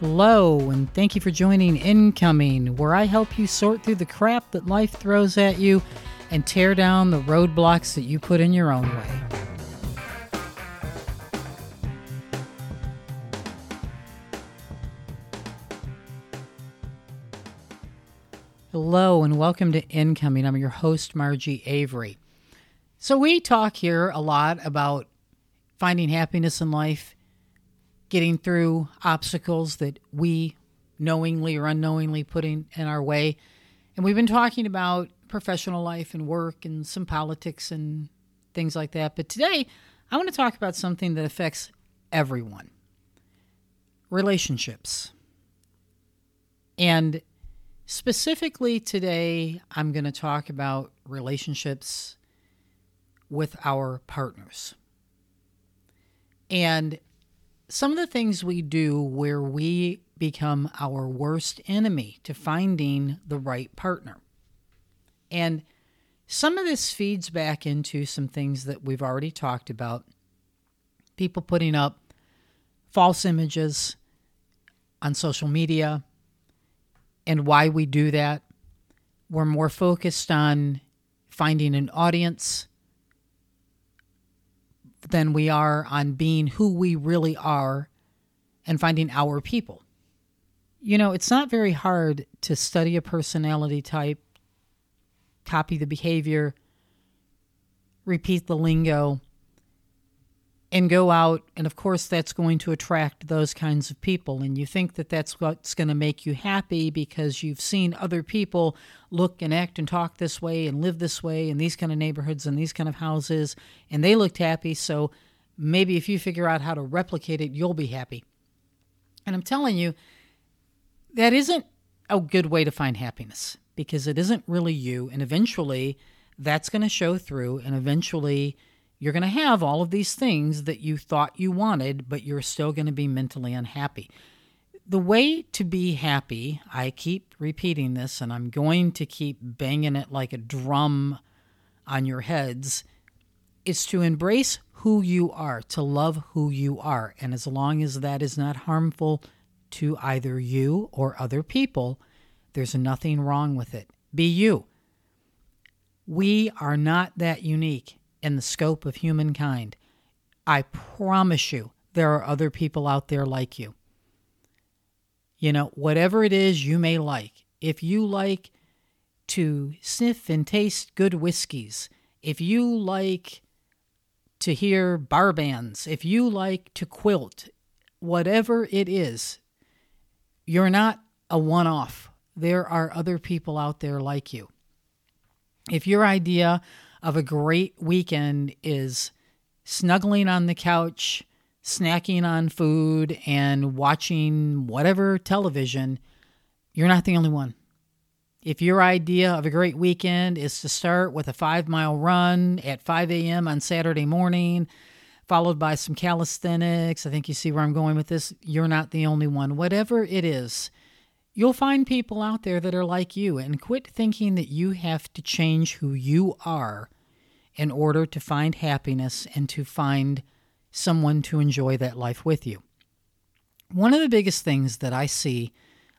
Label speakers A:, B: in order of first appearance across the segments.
A: Hello, and thank you for joining Incoming, where I help you sort through the crap that life throws at you and tear down the roadblocks that you put in your own way. Hello, and welcome to Incoming. I'm your host, Margie Avery. So, we talk here a lot about finding happiness in life getting through obstacles that we knowingly or unknowingly putting in our way. And we've been talking about professional life and work and some politics and things like that. But today, I want to talk about something that affects everyone relationships. And specifically today, I'm going to talk about relationships with our partners. And some of the things we do where we become our worst enemy to finding the right partner. And some of this feeds back into some things that we've already talked about. People putting up false images on social media and why we do that. We're more focused on finding an audience than we are on being who we really are and finding our people. You know, it's not very hard to study a personality type, copy the behavior, repeat the lingo, and go out. And of course, that's going to attract those kinds of people. And you think that that's what's going to make you happy because you've seen other people look and act and talk this way and live this way in these kind of neighborhoods and these kind of houses. And they looked happy. So maybe if you figure out how to replicate it, you'll be happy. And I'm telling you, that isn't a good way to find happiness because it isn't really you. And eventually, that's going to show through. And eventually, you're going to have all of these things that you thought you wanted, but you're still going to be mentally unhappy. The way to be happy, I keep repeating this and I'm going to keep banging it like a drum on your heads, is to embrace who you are, to love who you are. And as long as that is not harmful to either you or other people, there's nothing wrong with it. Be you. We are not that unique in the scope of humankind. I promise you, there are other people out there like you. You know, whatever it is you may like, if you like to sniff and taste good whiskeys, if you like to hear bar bands, if you like to quilt, whatever it is, you're not a one off. There are other people out there like you. If your idea of a great weekend is snuggling on the couch, snacking on food, and watching whatever television, you're not the only one. If your idea of a great weekend is to start with a five mile run at 5 a.m. on Saturday morning, followed by some calisthenics, I think you see where I'm going with this. You're not the only one. Whatever it is, you'll find people out there that are like you, and quit thinking that you have to change who you are in order to find happiness and to find someone to enjoy that life with you. One of the biggest things that I see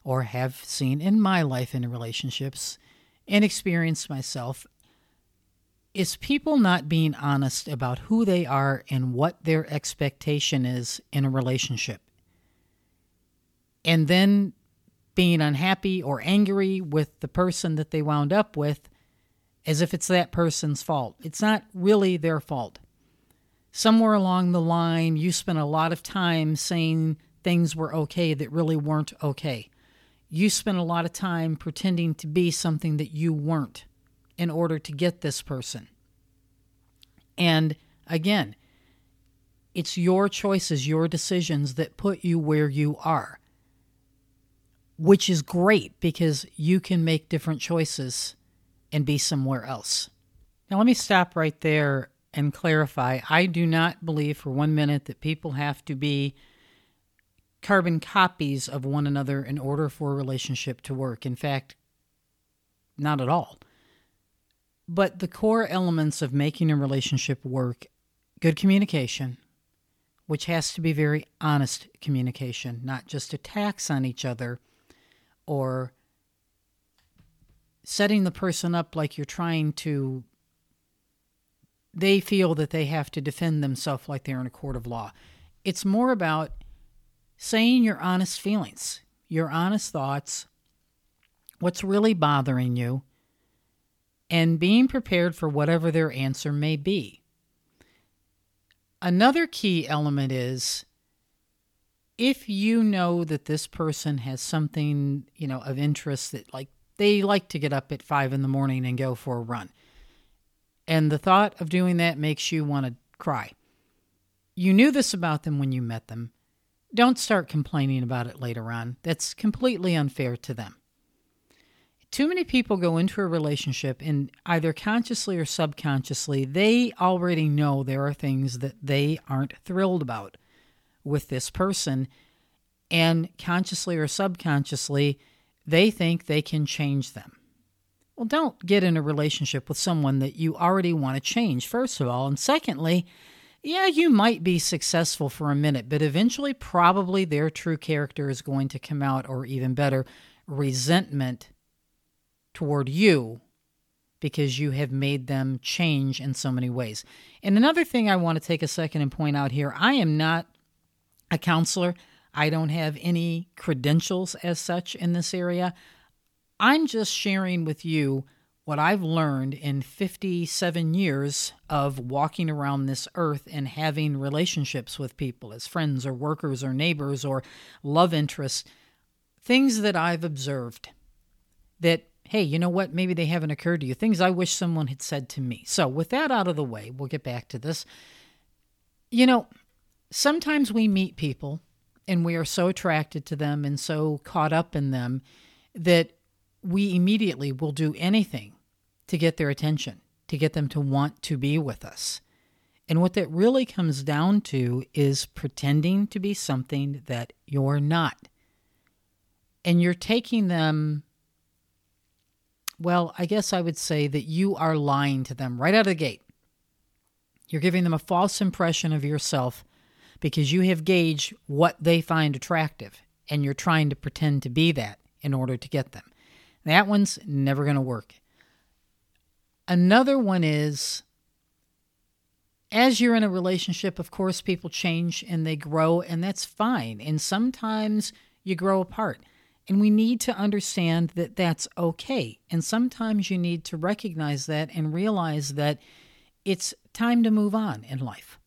A: or have seen in my life in relationships and experienced myself is people not being honest about who they are and what their expectation is in a relationship. And then being unhappy or angry with the person that they wound up with as if it's that person's fault. It's not really their fault. Somewhere along the line, you spent a lot of time saying things were okay that really weren't okay. You spent a lot of time pretending to be something that you weren't in order to get this person. And again, it's your choices, your decisions that put you where you are, which is great because you can make different choices and be somewhere else. Now, let me stop right there and clarify. I do not believe for one minute that people have to be carbon copies of one another in order for a relationship to work. In fact, not at all. But the core elements of making a relationship work good communication, which has to be very honest communication, not just attacks on each other or setting the person up like you're trying to they feel that they have to defend themselves like they're in a court of law. It's more about saying your honest feelings, your honest thoughts, what's really bothering you, and being prepared for whatever their answer may be. Another key element is if you know that this person has something, you know, of interest that like they like to get up at five in the morning and go for a run and the thought of doing that makes you want to cry. You knew this about them when you met them. Don't start complaining about it later on. That's completely unfair to them. Too many people go into a relationship and either consciously or subconsciously, they already know there are things that they aren't thrilled about with this person. And consciously or subconsciously, they think they can change them. Well, don't get in a relationship with someone that you already want to change, first of all. And secondly, yeah, you might be successful for a minute, but eventually, probably their true character is going to come out, or even better, resentment toward you because you have made them change in so many ways. And another thing I want to take a second and point out here I am not a counselor, I don't have any credentials as such in this area. I'm just sharing with you what I've learned in 57 years of walking around this earth and having relationships with people as friends or workers or neighbors or love interests, things that I've observed that, hey, you know what, maybe they haven't occurred to you, things I wish someone had said to me. So, with that out of the way, we'll get back to this. You know, sometimes we meet people and we are so attracted to them and so caught up in them that we immediately will do anything to get their attention, to get them to want to be with us. And what that really comes down to is pretending to be something that you're not. And you're taking them, well, I guess I would say that you are lying to them right out of the gate. You're giving them a false impression of yourself because you have gauged what they find attractive, and you're trying to pretend to be that in order to get them. That one's never going to work. Another one is as you're in a relationship, of course, people change and they grow, and that's fine. And sometimes you grow apart. And we need to understand that that's okay. And sometimes you need to recognize that and realize that it's time to move on in life.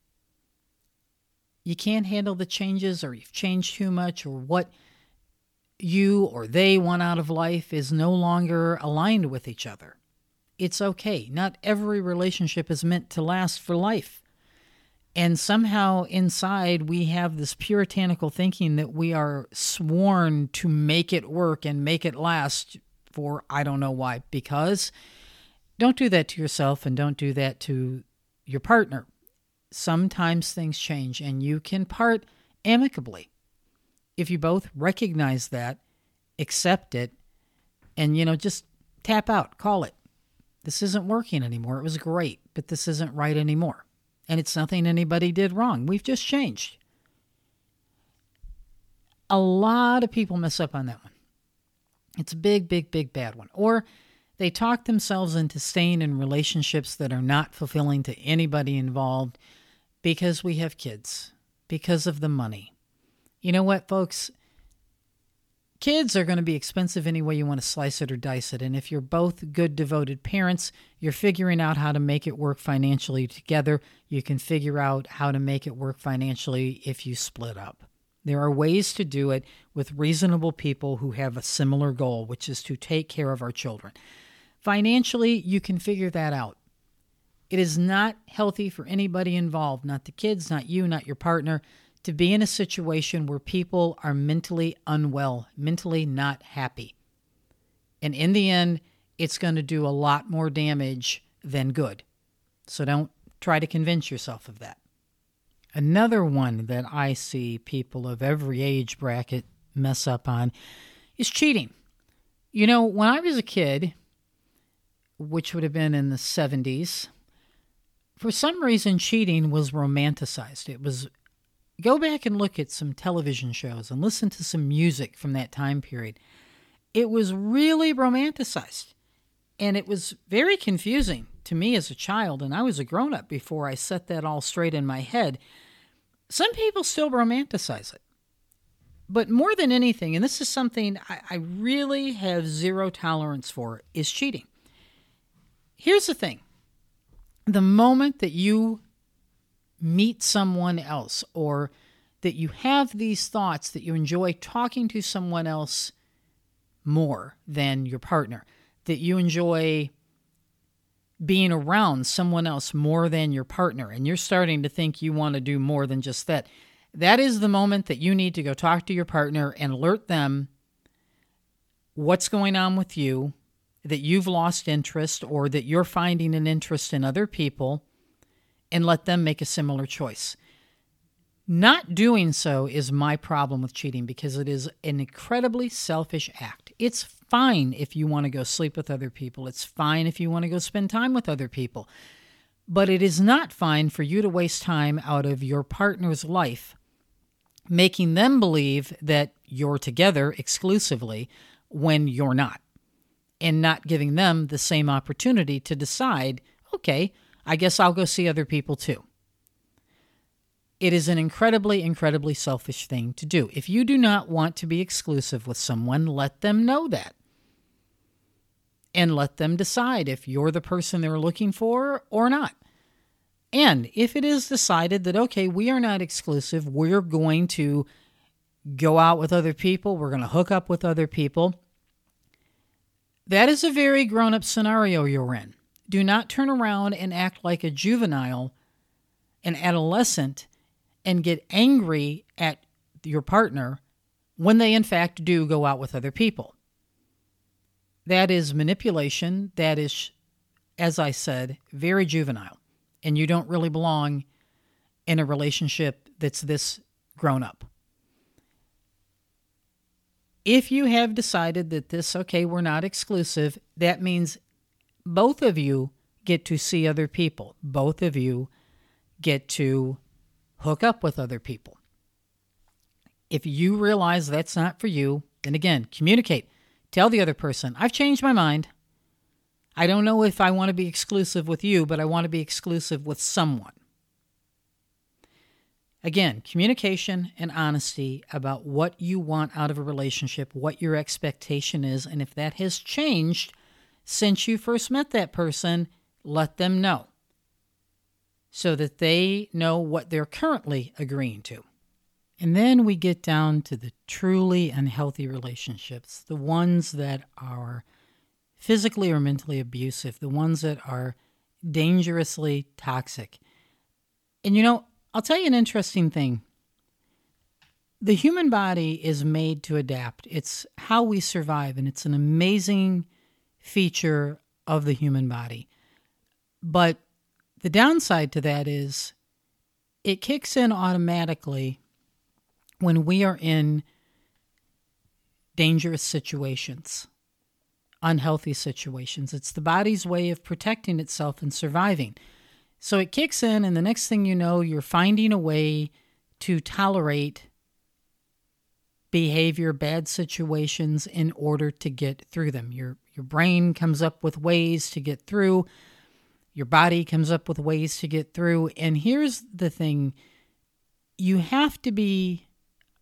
A: You can't handle the changes, or you've changed too much, or what you or they want out of life is no longer aligned with each other. It's okay. Not every relationship is meant to last for life. And somehow inside, we have this puritanical thinking that we are sworn to make it work and make it last for I don't know why. Because don't do that to yourself and don't do that to your partner. Sometimes things change and you can part amicably if you both recognize that, accept it, and, you know, just tap out, call it. This isn't working anymore. It was great, but this isn't right anymore. And it's nothing anybody did wrong. We've just changed. A lot of people mess up on that one. It's a big, big, big bad one. Or they talk themselves into staying in relationships that are not fulfilling to anybody involved because we have kids, because of the money, you know what, folks? Kids are going to be expensive any way you want to slice it or dice it. And if you're both good, devoted parents, you're figuring out how to make it work financially together. You can figure out how to make it work financially if you split up. There are ways to do it with reasonable people who have a similar goal, which is to take care of our children. Financially, you can figure that out. It is not healthy for anybody involved, not the kids, not you, not your partner, to be in a situation where people are mentally unwell, mentally not happy. And in the end, it's going to do a lot more damage than good. So don't try to convince yourself of that. Another one that I see people of every age bracket mess up on is cheating. You know, when I was a kid, which would have been in the 70s, for some reason cheating was romanticized. It was go back and look at some television shows and listen to some music from that time period. It was really romanticized. And it was very confusing to me as a child, and I was a grown up before I set that all straight in my head. Some people still romanticize it. But more than anything, and this is something I, I really have zero tolerance for, is cheating. Here's the thing the moment that you meet someone else or that you have these thoughts that you enjoy talking to someone else more than your partner, that you enjoy being around someone else more than your partner, and you're starting to think you want to do more than just that, that is the moment that you need to go talk to your partner and alert them what's going on with you, that you've lost interest or that you're finding an interest in other people, and let them make a similar choice. Not doing so is my problem with cheating because it is an incredibly selfish act. It's fine if you want to go sleep with other people, it's fine if you want to go spend time with other people. But it is not fine for you to waste time out of your partner's life, making them believe that you're together exclusively when you're not, and not giving them the same opportunity to decide, okay, I guess I'll go see other people too. It is an incredibly, incredibly selfish thing to do. If you do not want to be exclusive with someone, let them know that. And let them decide if you're the person they're looking for or not. And if it is decided that, okay, we are not exclusive, we're going to go out with other people, we're going to hook up with other people, that is a very grown up scenario you're in. Do not turn around and act like a juvenile, an adolescent, and get angry at your partner when they, in fact, do go out with other people. That is manipulation. That is, as I said, very juvenile. And you don't really belong in a relationship that's this grown up. If you have decided that this, okay, we're not exclusive, that means both of you get to see other people. Both of you get to hook up with other people. If you realize that's not for you, then again, communicate. Tell the other person, I've changed my mind. I don't know if I want to be exclusive with you, but I want to be exclusive with someone. Again, communication and honesty about what you want out of a relationship, what your expectation is, and if that has changed since you first met that person, let them know so that they know what they're currently agreeing to. And then we get down to the truly unhealthy relationships, the ones that are physically or mentally abusive, the ones that are dangerously toxic. And you know, I'll tell you an interesting thing. The human body is made to adapt. It's how we survive, and it's an amazing feature of the human body. But the downside to that is it kicks in automatically when we are in dangerous situations, unhealthy situations. It's the body's way of protecting itself and surviving. So it kicks in, and the next thing you know, you're finding a way to tolerate behavior, bad situations in order to get through them. Your your brain comes up with ways to get through your body comes up with ways to get through. And here's the thing you have to be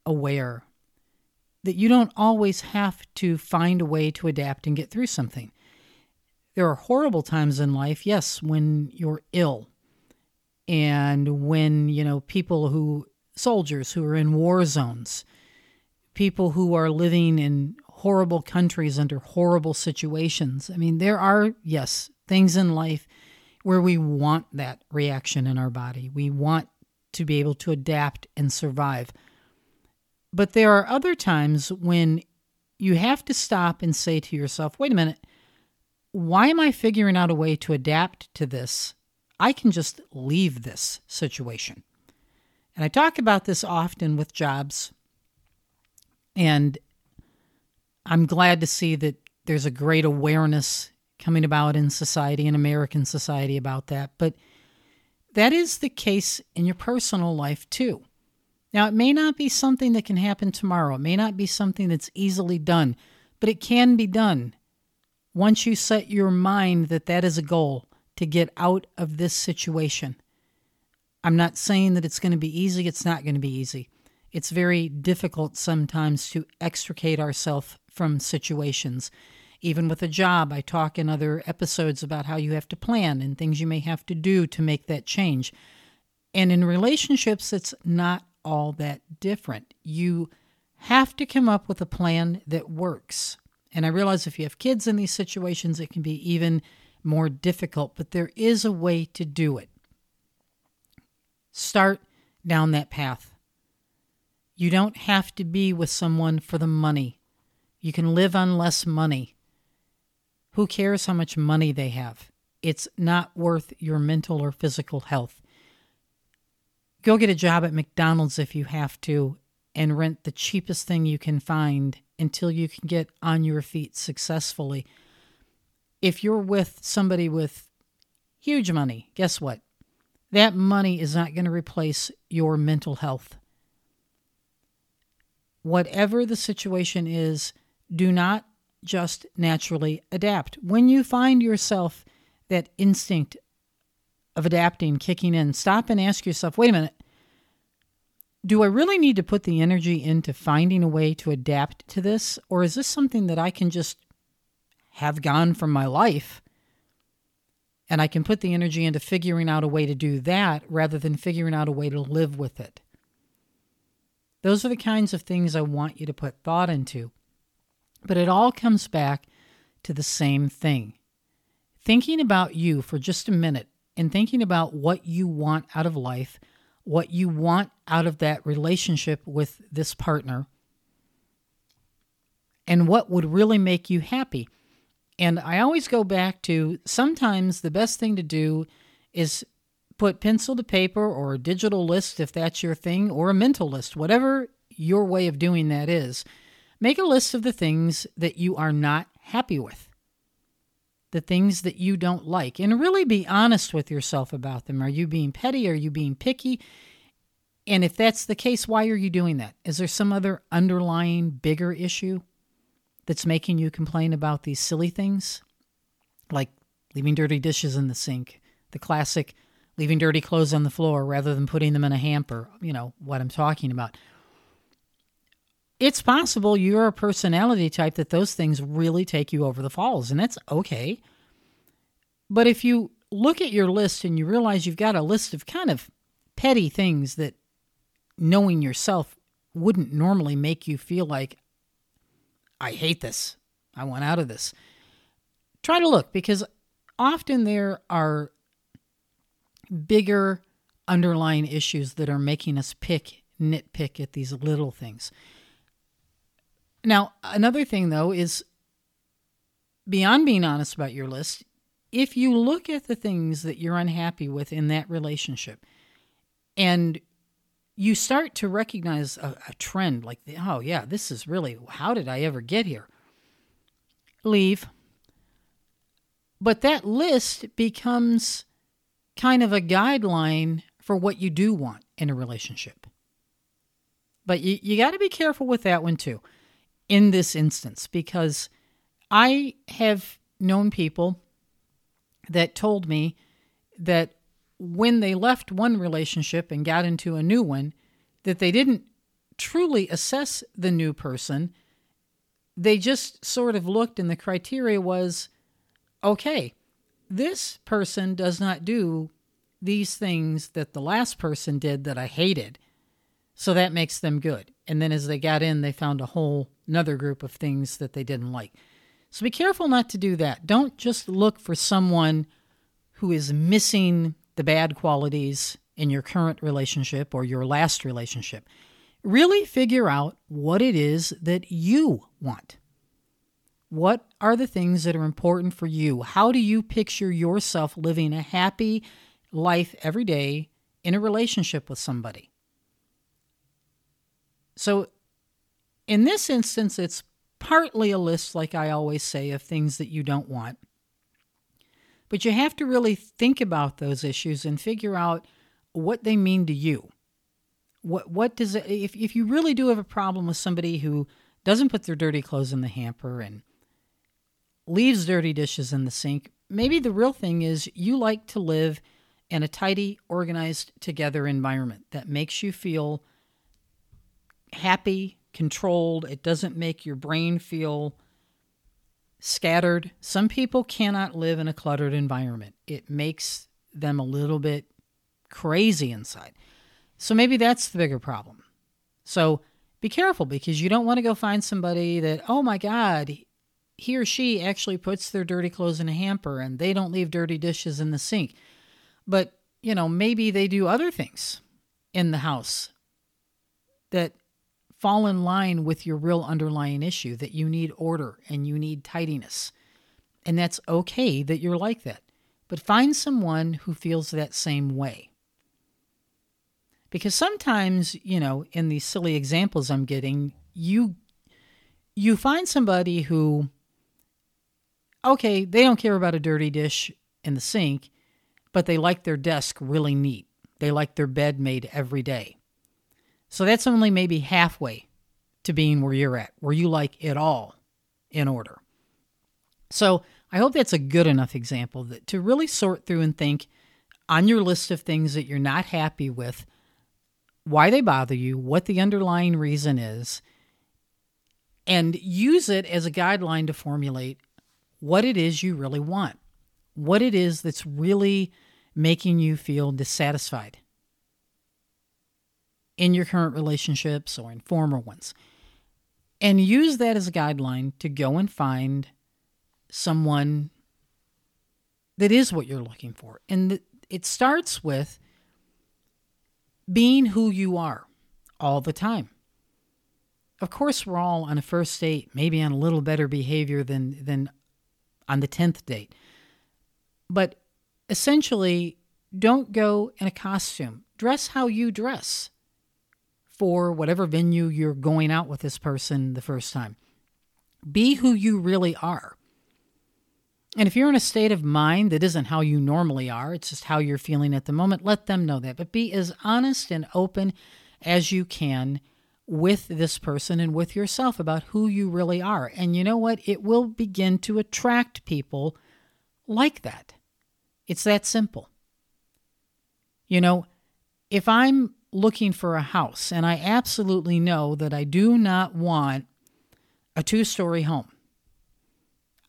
A: aware that you don't always have to find a way to adapt and get through something. There are horrible times in life, yes, when you're ill and when, you know, people who, soldiers who are in war zones, people who are living in horrible countries under horrible situations. I mean, there are, yes, things in life where we want that reaction in our body. We want to be able to adapt and survive. But there are other times when you have to stop and say to yourself, wait a minute, why am I figuring out a way to adapt to this? I can just leave this situation. And I talk about this often with jobs. And I'm glad to see that there's a great awareness coming about in society, in American society, about that. But that is the case in your personal life too. Now, it may not be something that can happen tomorrow, it may not be something that's easily done, but it can be done once you set your mind that that is a goal to get out of this situation. I'm not saying that it's going to be easy, it's not going to be easy. It's very difficult sometimes to extricate ourselves from situations. Even with a job, I talk in other episodes about how you have to plan and things you may have to do to make that change. And in relationships, it's not all that different. You have to come up with a plan that works. And I realize if you have kids in these situations, it can be even more difficult, but there is a way to do it. Start down that path. You don't have to be with someone for the money. You can live on less money. Who cares how much money they have? It's not worth your mental or physical health. Go get a job at McDonald's if you have to and rent the cheapest thing you can find until you can get on your feet successfully. If you're with somebody with huge money, guess what? That money is not going to replace your mental health. Whatever the situation is, do not just naturally adapt. When you find yourself that instinct of adapting kicking in, stop and ask yourself wait a minute, do I really need to put the energy into finding a way to adapt to this? Or is this something that I can just have gone from my life? And I can put the energy into figuring out a way to do that rather than figuring out a way to live with it. Those are the kinds of things I want you to put thought into. But it all comes back to the same thing. Thinking about you for just a minute and thinking about what you want out of life what you want out of that relationship with this partner and what would really make you happy. And I always go back to sometimes the best thing to do is put pencil to paper or a digital list if that's your thing, or a mental list, whatever your way of doing that is. Make a list of the things that you are not happy with the things that you don't like and really be honest with yourself about them. Are you being petty? Are you being picky? And if that's the case, why are you doing that? Is there some other underlying bigger issue that's making you complain about these silly things? Like leaving dirty dishes in the sink, the classic leaving dirty clothes on the floor rather than putting them in a hamper, you know, what I'm talking about. It's possible you're a personality type that those things really take you over the falls, and that's okay. But if you look at your list and you realize you've got a list of kind of petty things that knowing yourself wouldn't normally make you feel like, I hate this. I want out of this. Try to look because often there are bigger underlying issues that are making us pick, nitpick at these little things. Now, another thing though is beyond being honest about your list, if you look at the things that you're unhappy with in that relationship and you start to recognize a, a, trend like, oh, yeah, this is really, how did I ever get here? Leave. But that list becomes kind of a guideline for what you do want in a relationship. But you, you got to be careful with that one too in this instance because I have known people that told me that when they left one relationship and got into a new one, that they didn't truly assess the new person. They just sort of looked, and the criteria was okay, this person does not do these things that the last person did that I hated. So that makes them good. And then as they got in, they found a whole another group of things that they didn't like. So be careful not to do that. Don't just look for someone who is missing the bad qualities in your current relationship or your last relationship. Really figure out what it is that you want. What are the things that are important for you? How do you picture yourself living a happy life every day in a relationship with somebody? So, in this instance, it's partly a list, like I always say, of things that you don't want. But you have to really think about those issues and figure out what they mean to you. What what does it if if you really do have a problem with somebody who doesn't put their dirty clothes in the hamper and leaves dirty dishes in the sink, maybe the real thing is you like to live in a tidy, organized, together environment that makes you feel happy, controlled. It doesn't make your brain feel scattered. Some people cannot live in a cluttered environment, it makes them a little bit crazy inside. So maybe that's the bigger problem. So be careful because you don't want to go find somebody that, oh my God, he or she actually puts their dirty clothes in a hamper and they don't leave dirty dishes in the sink. But, you know, maybe they do other things in the house that fall in line with your real underlying issue that you need order and you need tidiness. And that's okay that you're like that. But find someone who feels that same way. Because sometimes, you know, in these silly examples I'm getting, you you find somebody who okay, they don't care about a dirty dish in the sink, but they like their desk really neat. They like their bed made every day. So that's only maybe halfway to being where you're at, where you like it all in order. So I hope that's a good enough example that to really sort through and think on your list of things that you're not happy with, why they bother you, what the underlying reason is, and use it as a guideline to formulate what it is you really want, what it is that's really making you feel dissatisfied in your current relationships or in former ones. And use that as a guideline to go and find someone that is what you're looking for. And it starts with being who you are all the time. Of course, we're all on a first date, maybe on a little better behavior than, than on the 10th date. But essentially, don't go in a costume. Dress how you dress for whatever venue you're going out with this person the first time. Be who you really are. And if you're in a state of mind that isn't how you normally are, it's just how you're feeling at the moment, let them know that. But be as honest and open as you can with this person and with yourself about who you really are. And you know what? It will begin to attract people like that. It's that simple. You know, if I'm looking for a house and I absolutely know that I do not want a two story home,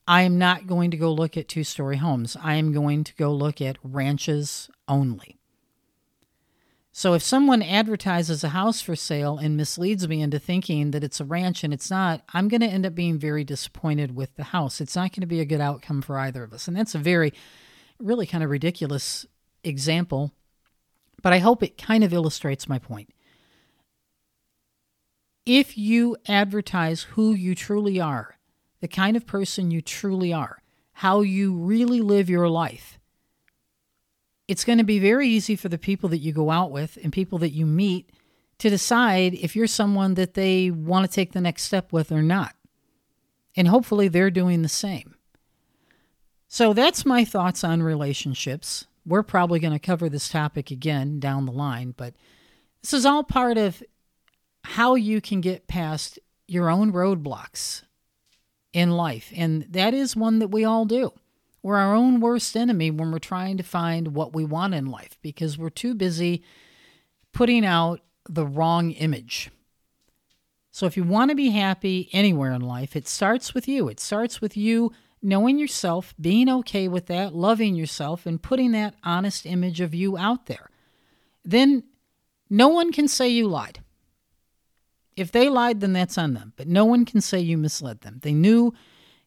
A: I am not going to go look at two story homes. I am going to go look at ranches only. So if someone advertises a house for sale and misleads me into thinking that it's a ranch and it's not, I'm going to end up being very disappointed with the house. It's not going to be a good outcome for either of us. And that's a very, really kind of ridiculous example but I hope it kind of illustrates my point. If you advertise who you truly are, the kind of person you truly are, how you really live your life, it's going to be very easy for the people that you go out with and people that you meet to decide if you're someone that they want to take the next step with or not. And hopefully they're doing the same. So that's my thoughts on relationships we're probably going to cover this topic again down the line, but this is all part of how you can get past your own roadblocks in life. And that is one that we all do. We're our own worst enemy when we're trying to find what we want in life because we're too busy putting out the wrong image. So, if you want to be happy anywhere in life, it starts with you. It starts with you knowing yourself, being okay with that, loving yourself, and putting that honest image of you out there, then no one can say you lied. If they lied, then that's on them. But no one can say you misled them. They knew,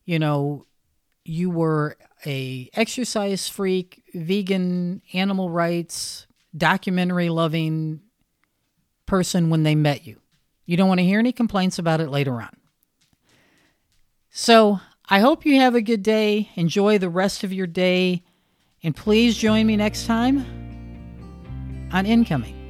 A: you know, you were a exercise freak, vegan, animal rights, documentary loving person when they met you. You don't want to hear any complaints about it later on. So I hope you have a good day. Enjoy the rest of your day. And please join me next time on Incoming.